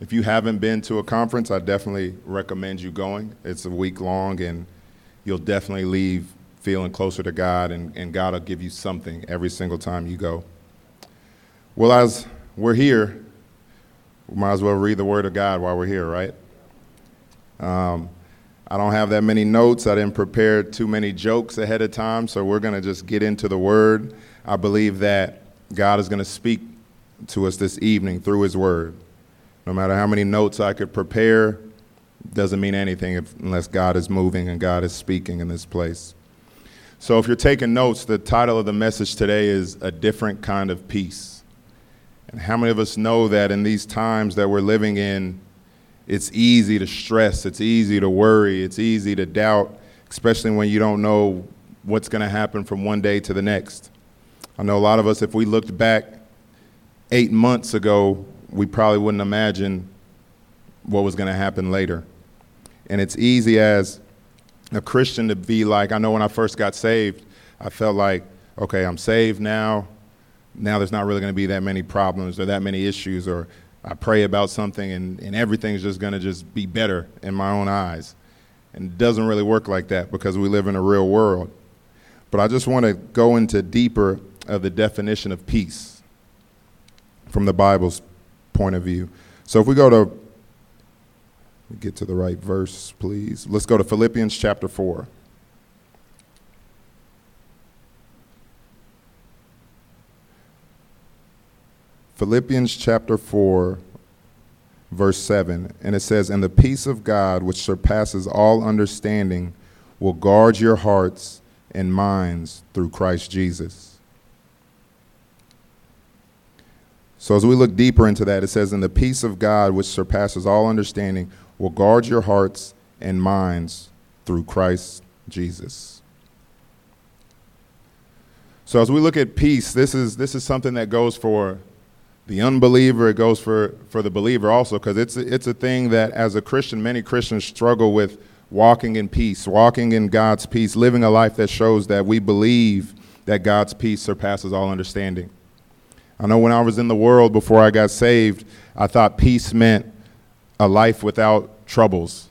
If you haven't been to a conference, I definitely recommend you going. It's a week long, and you'll definitely leave feeling closer to God, and, and God will give you something every single time you go. Well, as we're here, we might as well read the Word of God while we're here, right? Um, I don't have that many notes. I didn't prepare too many jokes ahead of time, so we're going to just get into the Word. I believe that God is going to speak to us this evening through His Word. No matter how many notes I could prepare, doesn't mean anything if, unless God is moving and God is speaking in this place. So, if you're taking notes, the title of the message today is A Different Kind of Peace. And how many of us know that in these times that we're living in, it's easy to stress, it's easy to worry, it's easy to doubt, especially when you don't know what's going to happen from one day to the next. I know a lot of us, if we looked back eight months ago, we probably wouldn't imagine what was going to happen later. And it's easy as a Christian to be like, I know when I first got saved, I felt like, okay, I'm saved now. Now there's not really going to be that many problems or that many issues, or I pray about something and, and everything's just going to just be better in my own eyes. And it doesn't really work like that because we live in a real world. But I just want to go into deeper of the definition of peace from the Bible's point of view. So if we go to get to the right verse, please. Let's go to Philippians chapter 4. Philippians chapter 4, verse 7, and it says, And the peace of God, which surpasses all understanding, will guard your hearts and minds through Christ Jesus. So, as we look deeper into that, it says, And the peace of God, which surpasses all understanding, will guard your hearts and minds through Christ Jesus. So, as we look at peace, this is, this is something that goes for the unbeliever, it goes for, for the believer also, because it's, a, it's a thing that as a Christian, many Christians struggle with walking in peace, walking in God's peace, living a life that shows that we believe that God's peace surpasses all understanding. I know when I was in the world before I got saved, I thought peace meant a life without troubles.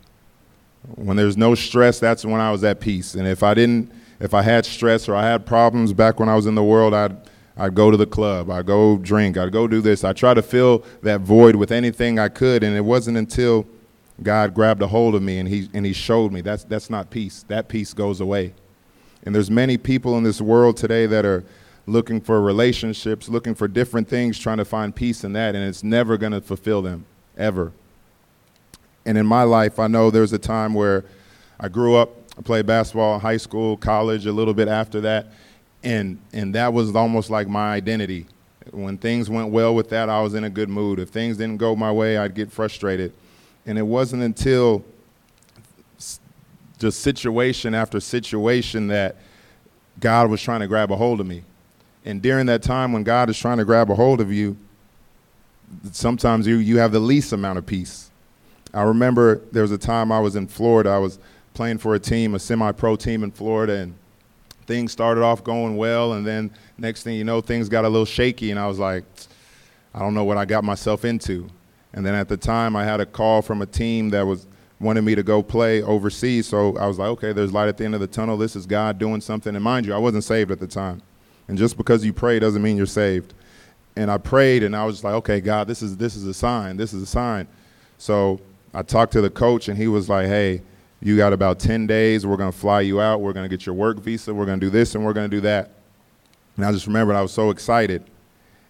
When there's no stress, that's when I was at peace. And if I didn't, if I had stress or I had problems back when I was in the world, I'd I'd go to the club, I'd go drink, I'd go do this. I try to fill that void with anything I could, and it wasn't until God grabbed a hold of me and he and he showed me that's that's not peace. That peace goes away. And there's many people in this world today that are looking for relationships, looking for different things, trying to find peace in that, and it's never going to fulfill them ever. And in my life, I know there's a time where I grew up, I played basketball in high school, college, a little bit after that, and and that was almost like my identity. When things went well with that, I was in a good mood. If things didn't go my way, I'd get frustrated. And it wasn't until just situation after situation that God was trying to grab a hold of me. And during that time when God is trying to grab a hold of you, sometimes you, you have the least amount of peace. I remember there was a time I was in Florida. I was playing for a team, a semi pro team in Florida, and things started off going well, and then next thing you know, things got a little shaky, and I was like, I don't know what I got myself into. And then at the time, I had a call from a team that was wanted me to go play overseas. So I was like, okay, there's light at the end of the tunnel. This is God doing something. And mind you, I wasn't saved at the time. And just because you pray doesn't mean you're saved. And I prayed, and I was like, okay, God, this is this is a sign. This is a sign. So I talked to the coach, and he was like, hey, you got about 10 days. We're going to fly you out. We're going to get your work visa. We're going to do this and we're going to do that. And I just remembered I was so excited.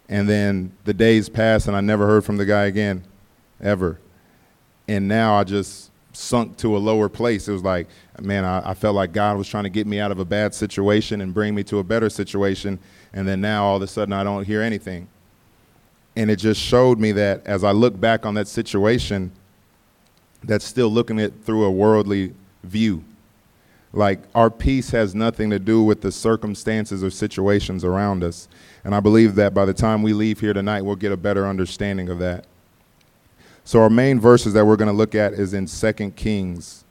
And then the days passed and I never heard from the guy again, ever. And now I just sunk to a lower place. It was like, man, I, I felt like God was trying to get me out of a bad situation and bring me to a better situation. And then now all of a sudden I don't hear anything. And it just showed me that as I look back on that situation, that's still looking at through a worldly view. Like our peace has nothing to do with the circumstances or situations around us. And I believe that by the time we leave here tonight, we'll get a better understanding of that. So our main verses that we're going to look at is in 2 Kings.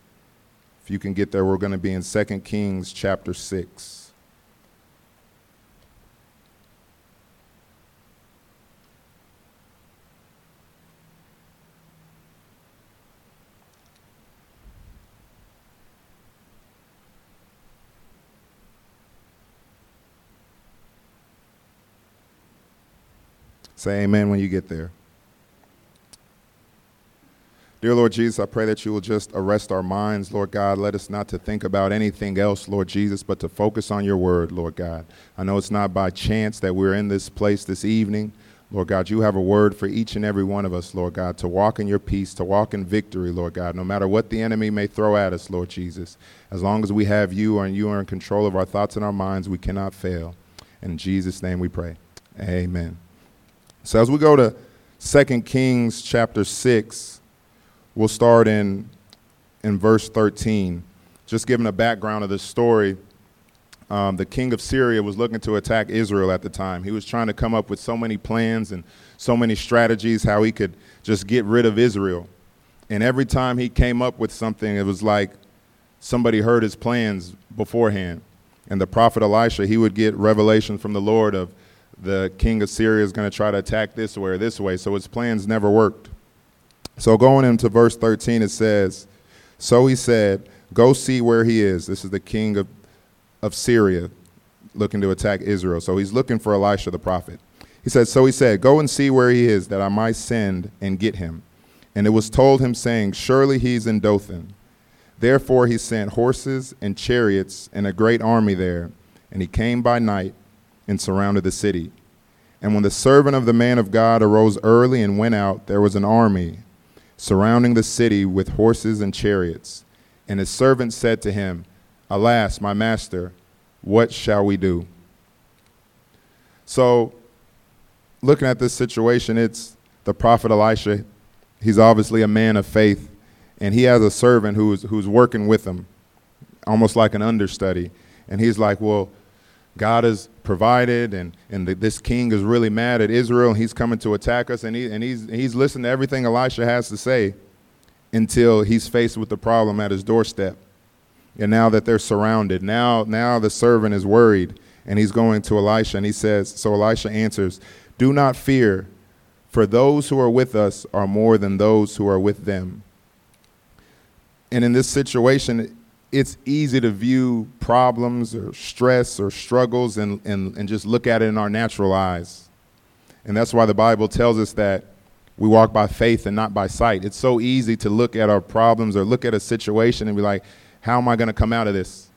If you can get there, we're going to be in 2 Kings chapter 6. Say amen when you get there. Dear Lord Jesus, I pray that you will just arrest our minds, Lord God. Let us not to think about anything else, Lord Jesus, but to focus on your word, Lord God. I know it's not by chance that we're in this place this evening. Lord God, you have a word for each and every one of us, Lord God, to walk in your peace, to walk in victory, Lord God, no matter what the enemy may throw at us, Lord Jesus. As long as we have you and you are in control of our thoughts and our minds, we cannot fail. In Jesus' name we pray. Amen. So as we go to 2 Kings chapter 6, We'll start in, in verse 13. Just giving a background of this story, um, the king of Syria was looking to attack Israel at the time. He was trying to come up with so many plans and so many strategies how he could just get rid of Israel. And every time he came up with something, it was like somebody heard his plans beforehand. And the prophet Elisha, he would get revelation from the Lord of the king of Syria is going to try to attack this way or this way. So his plans never worked. So going into verse 13, it says, So he said, Go see where he is. This is the king of, of Syria looking to attack Israel. So he's looking for Elisha the prophet. He said, So he said, Go and see where he is, that I might send and get him. And it was told him, saying, Surely he's in Dothan. Therefore he sent horses and chariots and a great army there. And he came by night and surrounded the city. And when the servant of the man of God arose early and went out, there was an army surrounding the city with horses and chariots. And his servant said to him, Alas, my master, what shall we do? So, looking at this situation, it's the prophet Elisha. He's obviously a man of faith, and he has a servant who's, who's working with him, almost like an understudy. And he's like, Well, God has provided, and, and the, this king is really mad at Israel, and he's coming to attack us, and, he, and he's, he's listening to everything Elisha has to say until he's faced with the problem at his doorstep. And now that they're surrounded, now, now the servant is worried, and he's going to Elisha, and he says, So Elisha answers, Do not fear, for those who are with us are more than those who are with them. And in this situation, it's easy to view problems or stress or struggles and, and, and just look at it in our natural eyes. And that's why the Bible tells us that we walk by faith and not by sight. It's so easy to look at our problems or look at a situation and be like, how am I going to come out of this?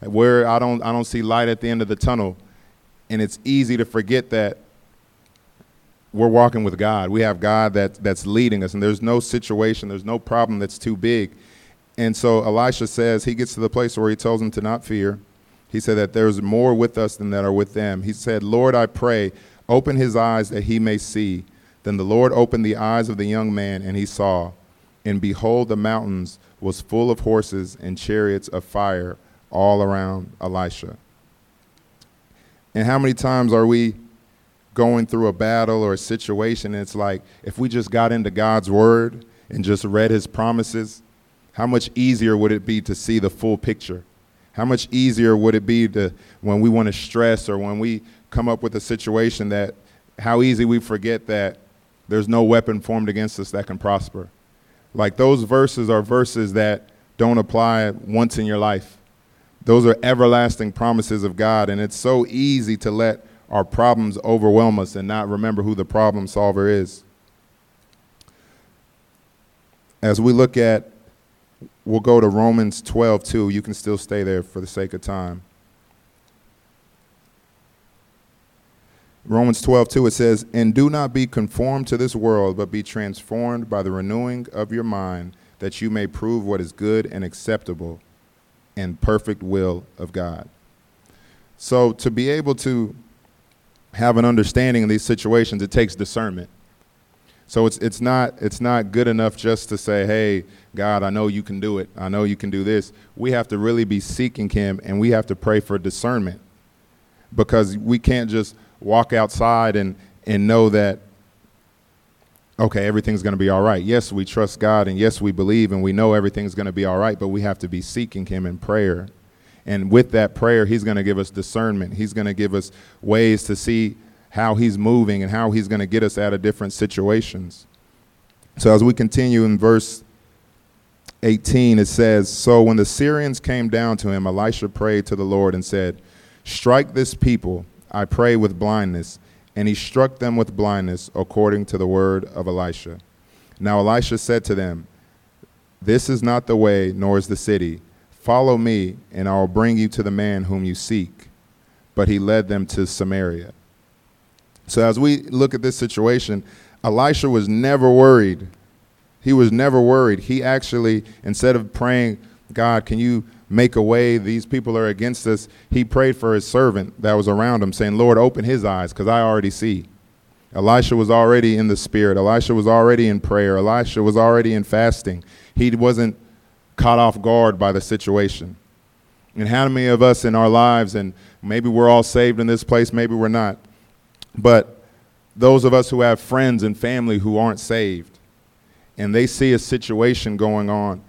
Where I don't, I don't see light at the end of the tunnel. And it's easy to forget that we're walking with God. We have God that, that's leading us, and there's no situation, there's no problem that's too big and so Elisha says, he gets to the place where he tells them to not fear. He said that there's more with us than that are with them. He said, Lord, I pray, open his eyes that he may see. Then the Lord opened the eyes of the young man, and he saw. And behold, the mountains was full of horses and chariots of fire all around Elisha. And how many times are we going through a battle or a situation? It's like, if we just got into God's word and just read his promises, how much easier would it be to see the full picture? How much easier would it be to when we want to stress or when we come up with a situation that how easy we forget that there's no weapon formed against us that can prosper. Like those verses are verses that don't apply once in your life. Those are everlasting promises of God, and it's so easy to let our problems overwhelm us and not remember who the problem solver is. As we look at We'll go to Romans 12, too. You can still stay there for the sake of time. Romans 12, 2, it says, And do not be conformed to this world, but be transformed by the renewing of your mind, that you may prove what is good and acceptable and perfect will of God. So, to be able to have an understanding in these situations, it takes discernment. So it's it's not it's not good enough just to say, "Hey, God, I know you can do it. I know you can do this." We have to really be seeking him and we have to pray for discernment. Because we can't just walk outside and and know that okay, everything's going to be all right. Yes, we trust God and yes, we believe and we know everything's going to be all right, but we have to be seeking him in prayer. And with that prayer, he's going to give us discernment. He's going to give us ways to see how he's moving and how he's going to get us out of different situations. So as we continue in verse 18, it says, So when the Syrians came down to him, Elisha prayed to the Lord and said, Strike this people, I pray, with blindness. and he struck them with blindness according to the word of Elisha. Now Elisha said to them, This is not the way, nor is the city. Follow me, and I will bring you to the man whom you seek. But he led them to Samaria. So as we look at this situation, Elisha was never worried. He was never worried. He actually, instead of praying, God, can you make a way? These people are against us. He prayed for his servant that was around him, saying, Lord, open his eyes, because I already see. Elisha was already in the spirit. Elisha was already in prayer. Elisha was already in fasting. He wasn't caught off guard by the situation. And how many of us in our lives, and maybe we're all saved in this place, maybe we're not, but those of us who have friends and family who aren't saved, and they see a situation going on,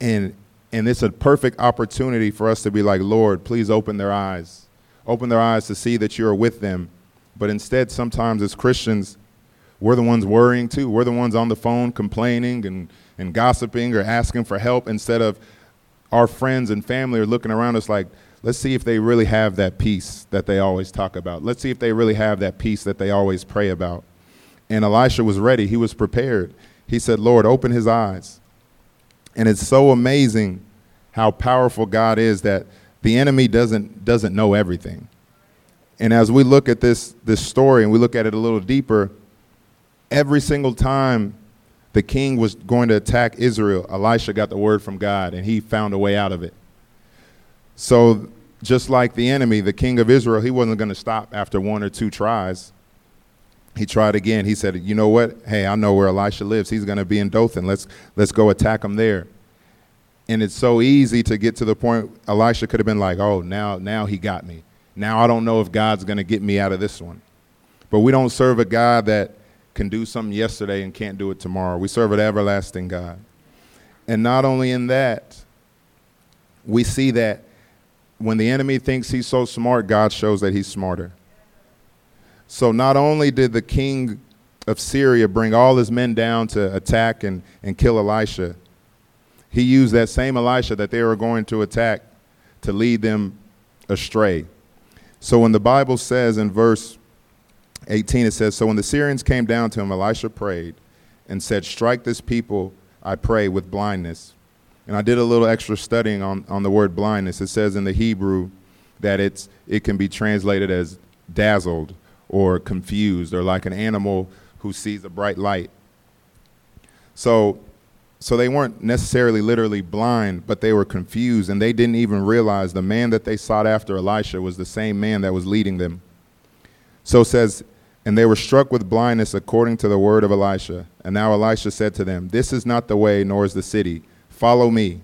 and and it's a perfect opportunity for us to be like, Lord, please open their eyes. Open their eyes to see that you are with them. But instead, sometimes as Christians, we're the ones worrying too. We're the ones on the phone complaining and, and gossiping or asking for help instead of our friends and family are looking around us like, let's see if they really have that peace that they always talk about. Let's see if they really have that peace that they always pray about. And Elisha was ready, he was prepared. He said, Lord, open his eyes. And it's so amazing how powerful God is that the enemy doesn't, doesn't know everything. And as we look at this, this story and we look at it a little deeper, every single time the king was going to attack Israel, Elisha got the word from God and he found a way out of it. So, just like the enemy, the king of Israel, he wasn't going to stop after one or two tries. He tried again. He said, "You know what? Hey, I know where Elisha lives. He's going to be in Dothan. Let's let's go attack him there." And it's so easy to get to the point Elisha could have been like, "Oh, now now he got me. Now I don't know if God's going to get me out of this one." But we don't serve a God that can do something yesterday and can't do it tomorrow. We serve an everlasting God. And not only in that, we see that when the enemy thinks he's so smart, God shows that he's smarter. So not only did the king of Syria bring all his men down to attack and, and kill Elisha, he used that same Elisha that they were going to attack to lead them astray. So when the Bible says in verse 18, it says, So when the Syrians came down to him, Elisha prayed and said, Strike this people, I pray, with blindness. And I did a little extra studying on, on the word blindness. It says in the Hebrew that it's, it can be translated as dazzled or confused or like an animal who sees a bright light. So, so they weren't necessarily literally blind, but they were confused and they didn't even realize the man that they sought after, Elisha, was the same man that was leading them. So says, and they were struck with blindness according to the word of Elisha. And now Elisha said to them, This is not the way, nor is the city Follow me.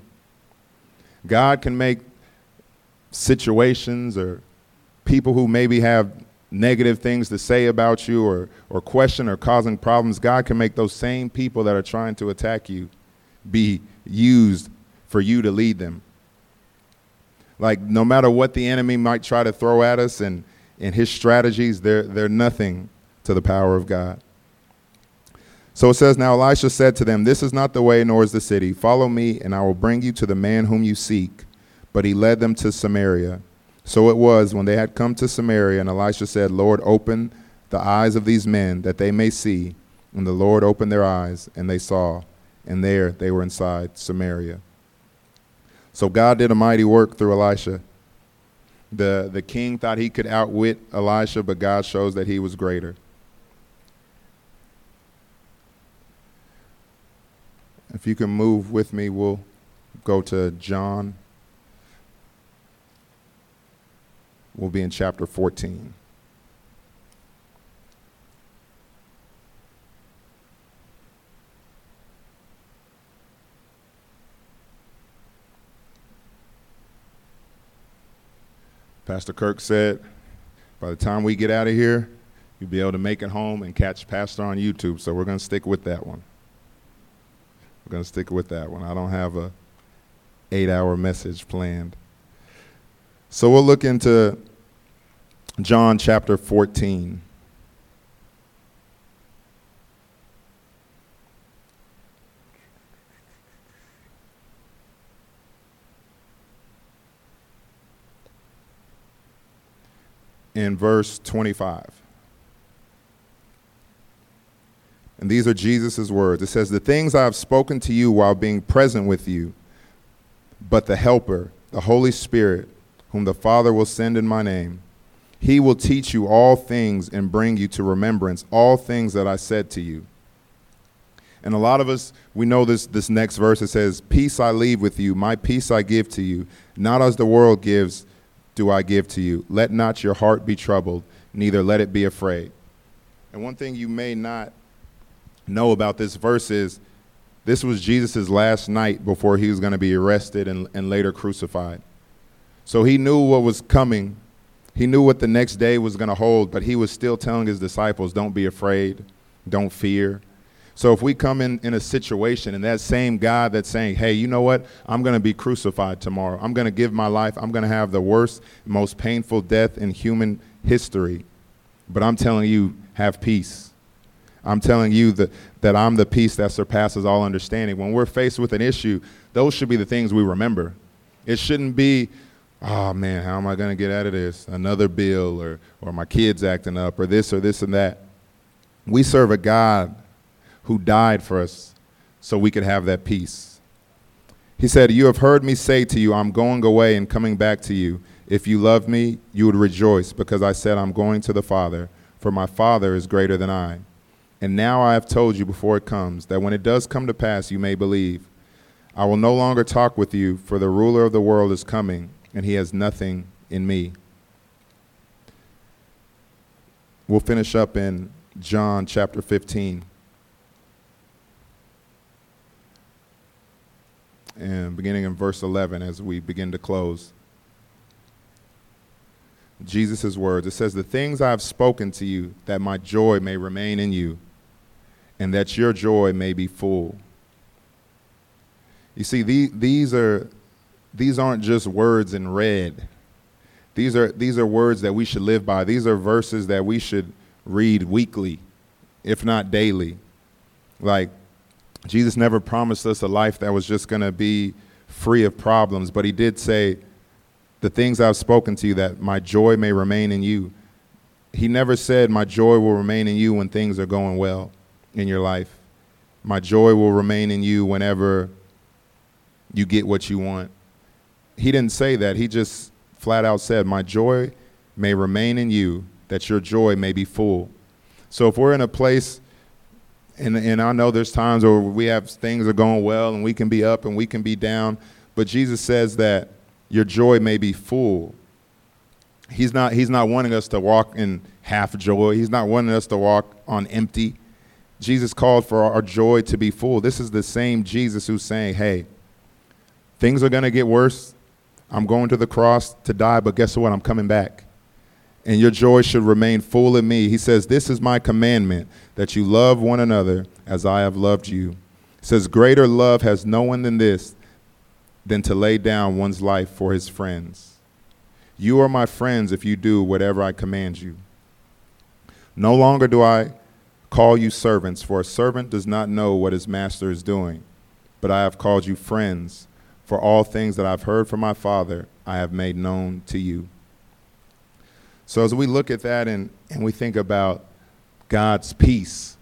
God can make situations or people who maybe have negative things to say about you or, or question or causing problems, God can make those same people that are trying to attack you be used for you to lead them. Like, no matter what the enemy might try to throw at us and, and his strategies, they're, they're nothing to the power of God. So it says, Now Elisha said to them, This is not the way, nor is the city. Follow me, and I will bring you to the man whom you seek. But he led them to Samaria. So it was when they had come to Samaria, and Elisha said, Lord, open the eyes of these men that they may see. And the Lord opened their eyes, and they saw. And there they were inside Samaria. So God did a mighty work through Elisha. The, the king thought he could outwit Elisha, but God shows that he was greater. If you can move with me, we'll go to John. We'll be in chapter 14. Pastor Kirk said, by the time we get out of here, you'll be able to make it home and catch Pastor on YouTube. So we're going to stick with that one. We're to stick with that one. I don't have a eight hour message planned. So we'll look into John chapter 14. In verse 25. And these are Jesus' words. It says, The things I have spoken to you while being present with you, but the Helper, the Holy Spirit, whom the Father will send in my name, he will teach you all things and bring you to remembrance all things that I said to you. And a lot of us, we know this, this next verse. It says, Peace I leave with you, my peace I give to you. Not as the world gives, do I give to you. Let not your heart be troubled, neither let it be afraid. And one thing you may not know about this verse is this was Jesus' last night before he was going to be arrested and, and later crucified. So he knew what was coming. He knew what the next day was going to hold, but he was still telling his disciples, don't be afraid, don't fear. So if we come in, in a situation and that same God that's saying, hey, you know what? I'm going to be crucified tomorrow. I'm going to give my life. I'm going to have the worst, most painful death in human history. But I'm telling you, have peace. I'm telling you that, that I'm the peace that surpasses all understanding. When we're faced with an issue, those should be the things we remember. It shouldn't be, oh man, how am I going to get out of this? Another bill or, or my kids acting up or this or this and that. We serve a God who died for us so we could have that peace. He said, You have heard me say to you, I'm going away and coming back to you. If you love me, you would rejoice because I said, I'm going to the Father, for my Father is greater than I. And now I have told you before it comes, that when it does come to pass, you may believe. I will no longer talk with you, for the ruler of the world is coming, and he has nothing in me. We'll finish up in John chapter 15. and beginning in verse 11 as we begin to close. Jesus' words. It says, The things I have spoken to you, that my joy may remain in you, and that your joy may be full. You see, the, these, are, these aren't just words in red. These are, these are words that we should live by. These are verses that we should read weekly, if not daily. Like, Jesus never promised us a life that was just going to be free of problems, but he did say, The things I've spoken to you, that my joy may remain in you. He never said, My joy will remain in you when things are going well in your life. My joy will remain in you whenever you get what you want. He didn't say that. He just flat out said, My joy may remain in you, that your joy may be full. So if we're in a place and, and I know there's times where we have things are going well and we can be up and we can be down, but Jesus says that your joy may be full. He's not, he's not wanting us to walk in half joy. He's not wanting us to walk on empty. Jesus called for our joy to be full. This is the same Jesus who's saying, hey, things are going to get worse. I'm going to the cross to die, but guess what? I'm coming back and your joy should remain full in me. He says, This is my commandment, that you love one another as I have loved you. He says, Greater love has no one than this, than to lay down one's life for his friends. You are my friends if you do whatever I command you. No longer do I call you servants, for a servant does not know what his master is doing, but I have called you friends, for all things that I've heard from my Father I have made known to you. So as we look at that and, and we think about God's peace,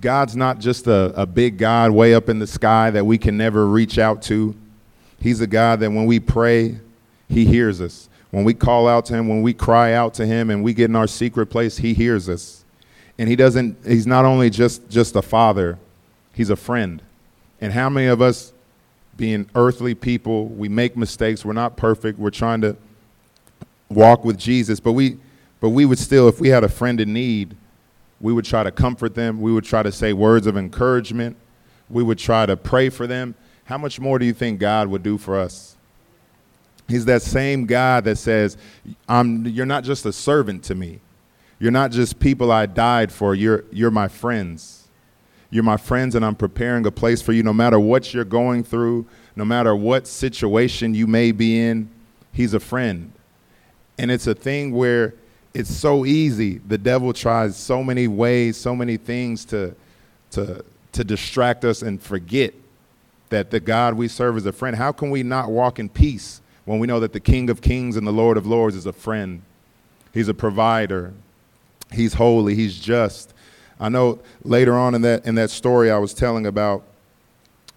God's not just a, a big God way up in the sky that we can never reach out to. He's a God that when we pray, He hears us. When we call out to Him, when we cry out to Him and we get in our secret place, He hears us. And He doesn't, He's not only just, just a father, He's a friend. And how many of us, being earthly people, we make mistakes, we're not perfect, we're trying to walk with Jesus, but we, but we would still, if we had a friend in need, we would try to comfort them. We would try to say words of encouragement. We would try to pray for them. How much more do you think God would do for us? He's that same God that says, I'm, You're not just a servant to me. You're not just people I died for. You're, you're my friends. You're my friends, and I'm preparing a place for you no matter what you're going through, no matter what situation you may be in. He's a friend. And it's a thing where it's so easy. The devil tries so many ways, so many things to, to, to distract us and forget that the God we serve is a friend. How can we not walk in peace when we know that the King of Kings and the Lord of Lords is a friend? He's a provider. He's holy. He's just. I know later on in that in that story I was telling about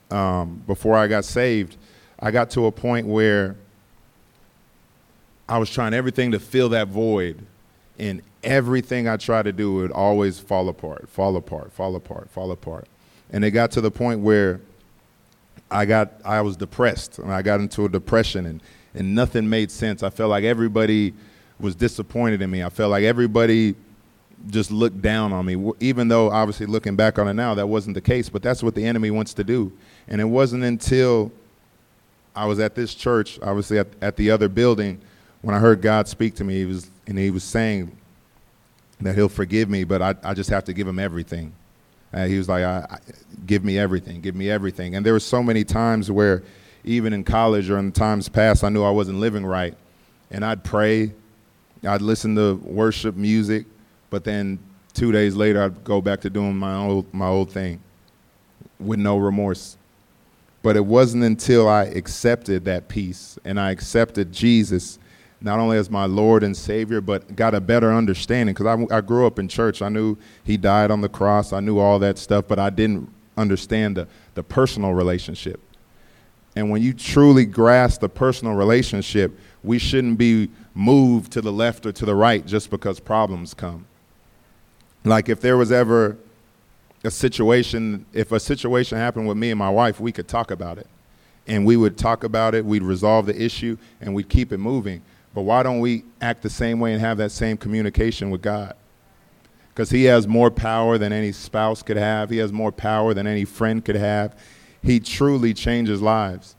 um, before I got saved, I got to a point where I was trying everything to fill that void, and everything I tried to do would always fall apart, fall apart, fall apart, fall apart, and it got to the point where I got I was depressed, and I got into a depression, and and nothing made sense. I felt like everybody was disappointed in me. I felt like everybody just looked down on me, even though obviously looking back on it now, that wasn't the case, but that's what the enemy wants to do. And it wasn't until I was at this church, obviously at, at the other building, when I heard God speak to me, he was, and he was saying that he'll forgive me, but I, I just have to give him everything. And he was like, I, I, give me everything, give me everything. And there were so many times where, even in college or in times past, I knew I wasn't living right. And I'd pray, I'd listen to worship music, but then two days later, I'd go back to doing my old, my old thing with no remorse. But it wasn't until I accepted that peace and I accepted Jesus not only as my Lord and Savior, but got a better understanding. Because I, I, grew up in church. I knew He died on the cross. I knew all that stuff, but I didn't understand the, the personal relationship. And when you truly grasp the personal relationship, we shouldn't be moved to the left or to the right just because problems come. Like if there was ever a situation, if a situation happened with me and my wife, we could talk about it. And we would talk about it, we'd resolve the issue, and we'd keep it moving. But why don't we act the same way and have that same communication with God? Because He has more power than any spouse could have, He has more power than any friend could have. He truly changes lives.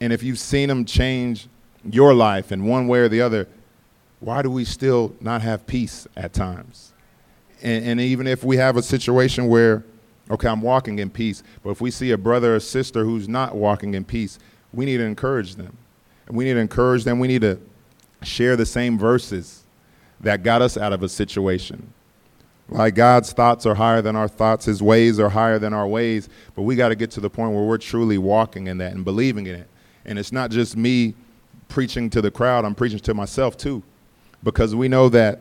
And if you've seen Him change your life in one way or the other, why do we still not have peace at times? And, and even if we have a situation where, okay, I'm walking in peace, but if we see a brother or sister who's not walking in peace, we need to encourage them. And we need to encourage them. We need to share the same verses that got us out of a situation. Like God's thoughts are higher than our thoughts, His ways are higher than our ways, but we got to get to the point where we're truly walking in that and believing in it. And it's not just me preaching to the crowd, I'm preaching to myself too, because we know that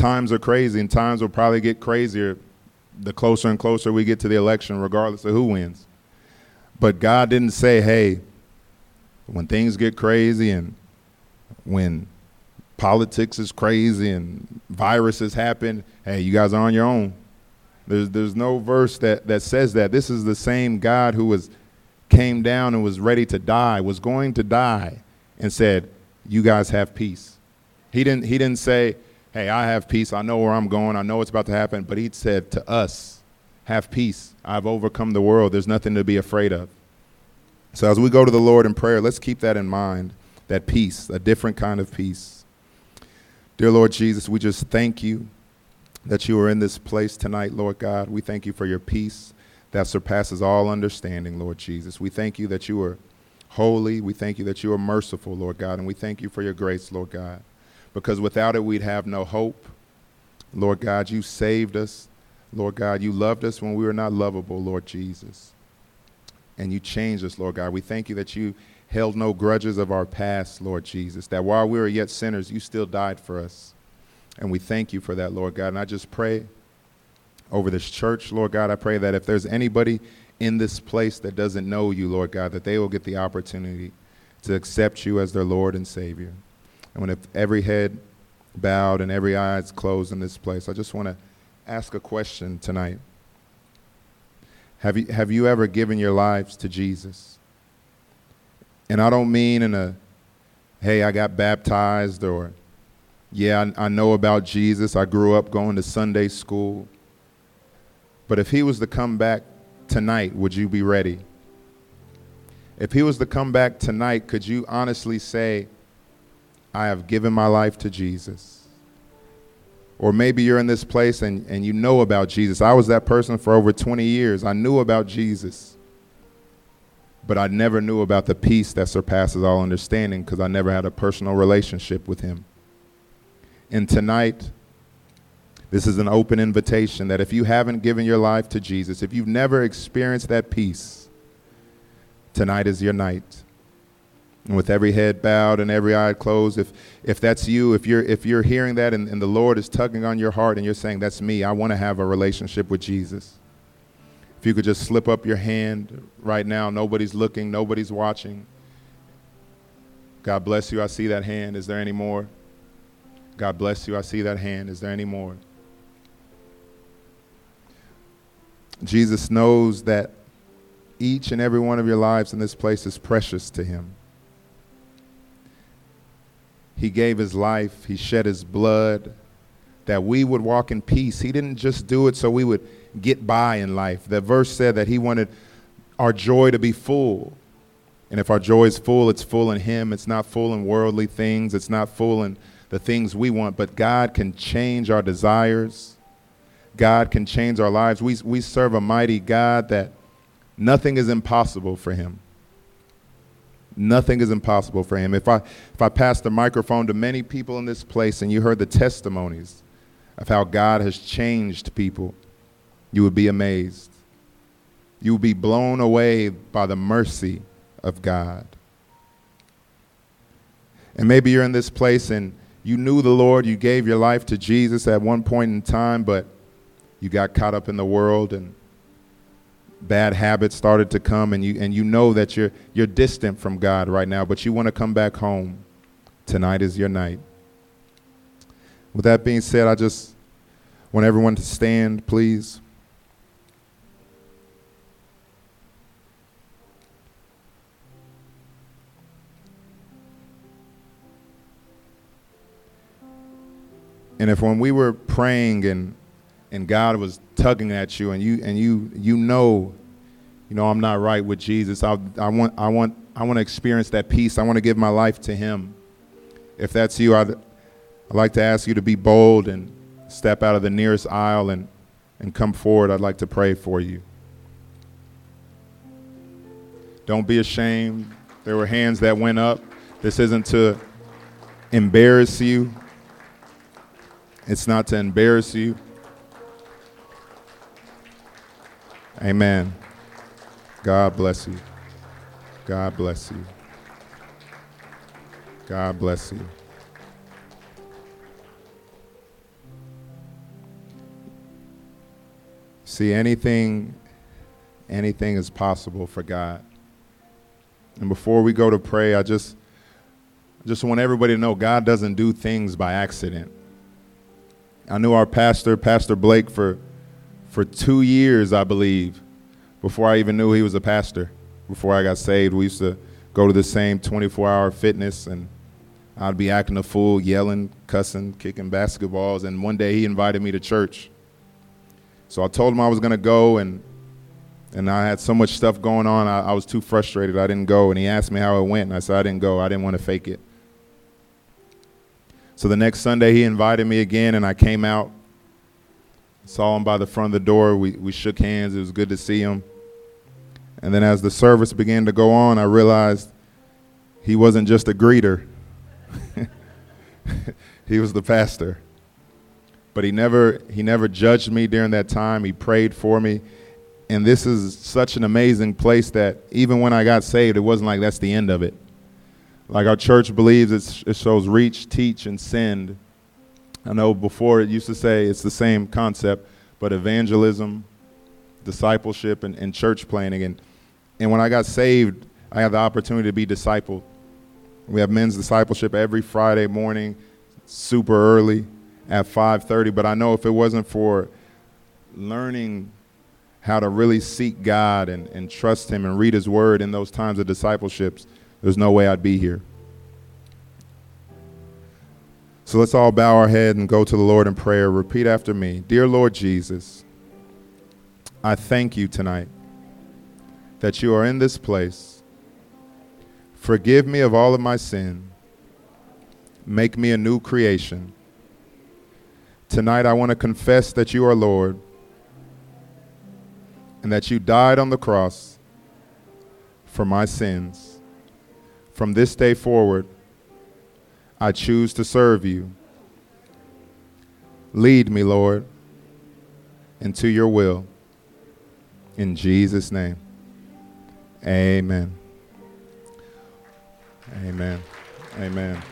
times are crazy, and times will probably get crazier the closer and closer we get to the election, regardless of who wins. But God didn't say, hey, when things get crazy and when politics is crazy and viruses happen, hey, you guys are on your own. There's, there's no verse that, that says that. This is the same God who was came down and was ready to die, was going to die, and said, You guys have peace. He didn't, he didn't say, hey, I have peace. I know where I'm going. I know what's about to happen. But he said to us, have peace. I've overcome the world. There's nothing to be afraid of. So as we go to the Lord in prayer, let's keep that in mind that peace, a different kind of peace. Dear Lord Jesus, we just thank you that you are in this place tonight, Lord God. We thank you for your peace that surpasses all understanding, Lord Jesus. We thank you that you are holy. We thank you that you are merciful, Lord God. And we thank you for your grace, Lord God because without it, we'd have no hope. Lord God, you saved us. Lord God, you loved us when we were not lovable, Lord Jesus. And you changed us, Lord God. We thank you that you held no grudges of our past, Lord Jesus, that while we were yet sinners, you still died for us. And we thank you for that, Lord God. And I just pray over this church, Lord God, I pray that if there's anybody in this place that doesn't know you, Lord God, that they will get the opportunity to accept you as their Lord and Savior. And when every head bowed and every eyes closed in this place, I just want to ask a question tonight. Have you, have you ever given your lives to Jesus? And I don't mean in a, hey, I got baptized or, yeah, I, I know about Jesus. I grew up going to Sunday school. But if he was to come back tonight, would you be ready? If he was to come back tonight, could you honestly say, I have given my life to Jesus. Or maybe you're in this place and, and you know about Jesus. I was that person for over 20 years. I knew about Jesus, but I never knew about the peace that surpasses all understanding because I never had a personal relationship with Him. And tonight, this is an open invitation that if you haven't given your life to Jesus, if you've never experienced that peace, tonight is your night. And with every head bowed and every eye closed, if, if that's you, if you're, if you're hearing that and, and the Lord is tugging on your heart and you're saying, That's me, I want to have a relationship with Jesus. If you could just slip up your hand right now, nobody's looking, nobody's watching. God bless you. I see that hand. Is there any more? God bless you. I see that hand. Is there any more? Jesus knows that each and every one of your lives in this place is precious to him. He gave his life, he shed his blood that we would walk in peace. He didn't just do it so we would get by in life. The verse said that he wanted our joy to be full. And if our joy is full, it's full in him. It's not full in worldly things, it's not full in the things we want, but God can change our desires. God can change our lives. We, we serve a mighty God that nothing is impossible for him. Nothing is impossible for him. If I, if I pass the microphone to many people in this place and you heard the testimonies of how God has changed people, you would be amazed. You would be blown away by the mercy of God. And maybe you're in this place and you knew the Lord, you gave your life to Jesus at one point in time, but you got caught up in the world and bad habits started to come and you and you know that you're you're distant from God right now, but you want to come back home. Tonight is your night. With that being said, I just want everyone to stand, please. And if when we were praying and and God was tugging at you and you and you you know you know I'm not right with Jesus. I, I want I want I want to experience that peace. I want to give my life to him. If that's you I'd, I'd like to ask you to be bold and step out of the nearest aisle and and come forward. I'd like to pray for you. Don't be ashamed. There were hands that went up. This isn't to embarrass you. It's not to embarrass you Amen. God bless you. God bless you. God bless you. See, anything, anything is possible for God. And before we go to pray, I just, just want everybody to know God doesn't do things by accident. I knew our pastor, Pastor Blake, for for two years, I believe, before I even knew he was a pastor. Before I got saved, we used to go to the same 24 hour fitness, and I'd be acting a fool, yelling, cussing, kicking basketballs. And one day he invited me to church. So I told him I was going to go, and, and I had so much stuff going on, I, I was too frustrated. I didn't go. And he asked me how it went, and I said I didn't go. I didn't want to fake it. So the next Sunday, he invited me again, and I came out Saw him by the front of the door. We, we shook hands. It was good to see him. And then as the service began to go on, I realized he wasn't just a greeter, he was the pastor. But he never, he never judged me during that time. He prayed for me. And this is such an amazing place that even when I got saved, it wasn't like that's the end of it. Like our church believes it shows reach, teach, and send I know before it used to say it's the same concept, but evangelism, discipleship, and, and church planting. And, and when I got saved, I had the opportunity to be discipled. We have men's discipleship every Friday morning, super early at 5:30. But I know if it wasn't for learning how to really seek God and, and trust Him and read His Word in those times of discipleships, there's no way I'd be here. So let's all bow our head and go to the Lord in prayer. Repeat after me Dear Lord Jesus, I thank you tonight that you are in this place. Forgive me of all of my sin. Make me a new creation. Tonight, I want to confess that you are Lord and that you died on the cross for my sins. From this day forward, I choose to serve you. Lead me, Lord, into your will. In Jesus' name, amen. Amen. Amen.